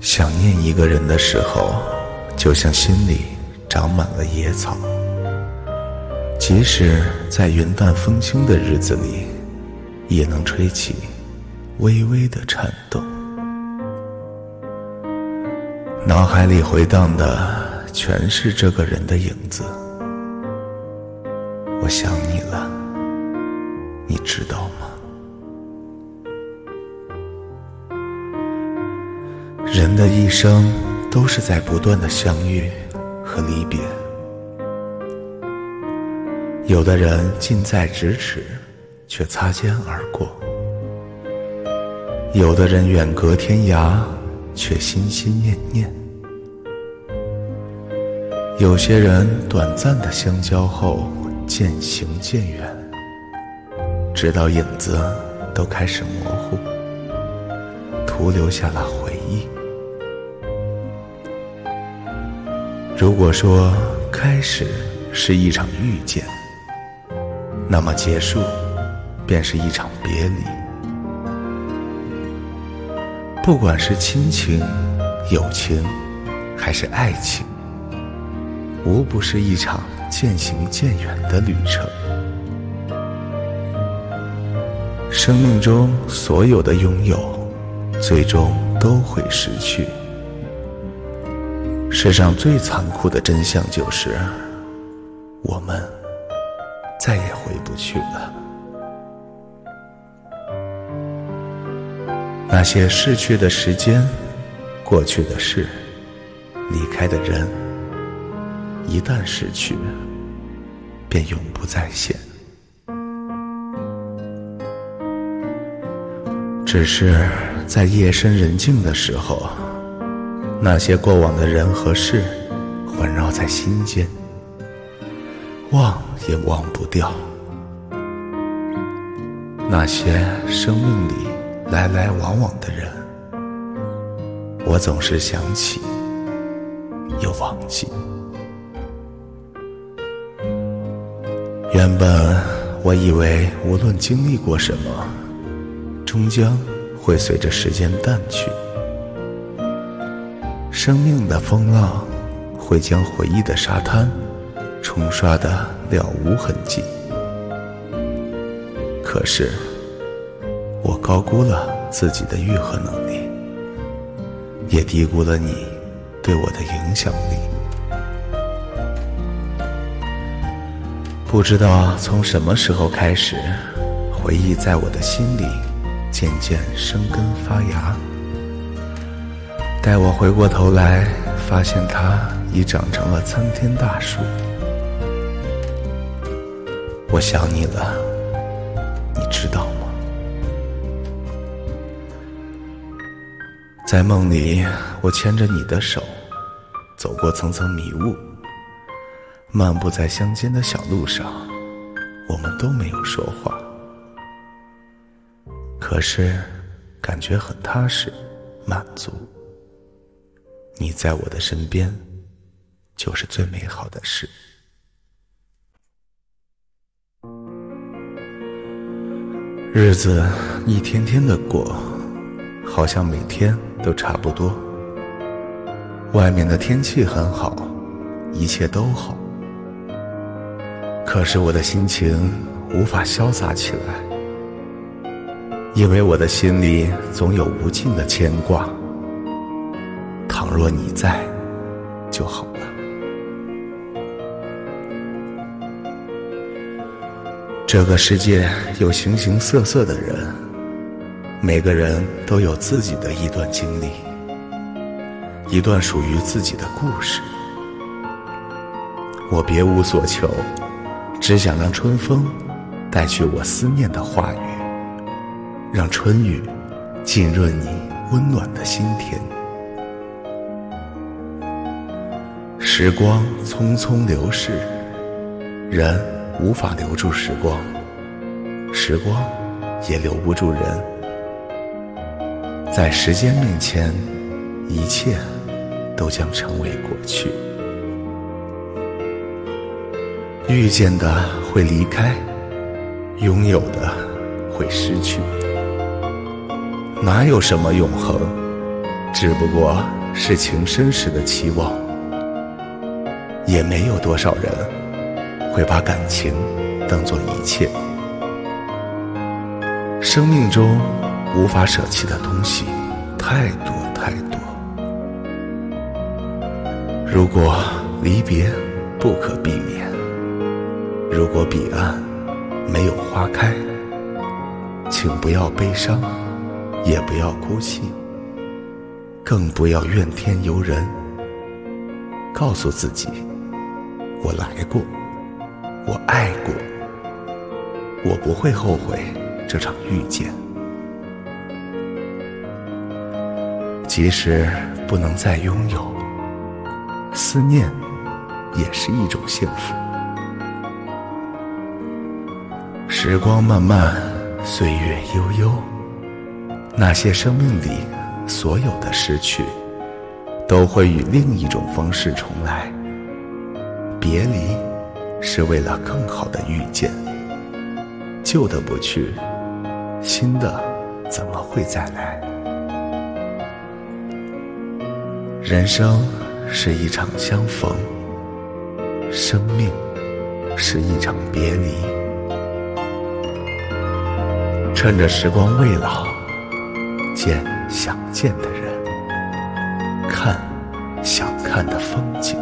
想念一个人的时候，就像心里长满了野草。即使在云淡风轻的日子里，也能吹起微微的颤动。脑海里回荡的全是这个人的影子。我想你了，你知道吗？人的一生都是在不断的相遇和离别，有的人近在咫尺，却擦肩而过；有的人远隔天涯，却心心念念；有些人短暂的相交后渐行渐远，直到影子都开始模糊，徒留下了回忆。如果说开始是一场遇见，那么结束便是一场别离。不管是亲情、友情，还是爱情，无不是一场渐行渐远的旅程。生命中所有的拥有，最终都会失去。世上最残酷的真相就是，我们再也回不去了。那些逝去的时间、过去的事、离开的人，一旦失去，便永不再现。只是在夜深人静的时候。那些过往的人和事，环绕在心间，忘也忘不掉。那些生命里来来往往的人，我总是想起，又忘记。原本我以为，无论经历过什么，终将会随着时间淡去。生命的风浪会将回忆的沙滩冲刷的了无痕迹，可是我高估了自己的愈合能力，也低估了你对我的影响力。不知道从什么时候开始，回忆在我的心里渐渐生根发芽。待我回过头来，发现它已长成了参天大树。我想你了，你知道吗？在梦里，我牵着你的手，走过层层迷雾，漫步在乡间的小路上，我们都没有说话，可是感觉很踏实，满足。你在我的身边，就是最美好的事。日子一天天的过，好像每天都差不多。外面的天气很好，一切都好，可是我的心情无法潇洒起来，因为我的心里总有无尽的牵挂。若你在就好了。这个世界有形形色色的人，每个人都有自己的一段经历，一段属于自己的故事。我别无所求，只想让春风带去我思念的话语，让春雨浸润你温暖的心田。时光匆匆流逝，人无法留住时光，时光也留不住人。在时间面前，一切都将成为过去。遇见的会离开，拥有的会失去。哪有什么永恒？只不过是情深时的期望。也没有多少人会把感情当做一切。生命中无法舍弃的东西太多太多。如果离别不可避免，如果彼岸没有花开，请不要悲伤，也不要哭泣，更不要怨天尤人。告诉自己。我来过，我爱过，我不会后悔这场遇见。即使不能再拥有，思念也是一种幸福。时光漫漫，岁月悠悠，那些生命里所有的失去，都会以另一种方式重来。别离是为了更好的遇见，旧的不去，新的怎么会再来？人生是一场相逢，生命是一场别离。趁着时光未老，见想见的人，看想看的风景。